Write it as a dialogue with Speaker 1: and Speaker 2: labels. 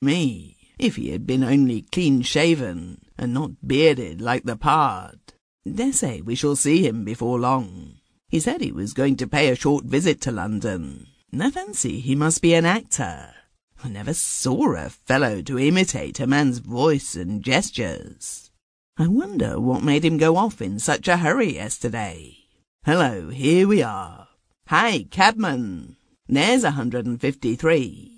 Speaker 1: Me, if he had been only clean shaven, and not bearded like the pard. Dessay we shall see him before long. He said he was going to pay a short visit to London. I fancy he must be an actor. I never saw a fellow to imitate a man's voice and gestures. I wonder what made him go off in such a hurry yesterday. Hello, here we are. Hi, cabman! There's a hundred and fifty-three.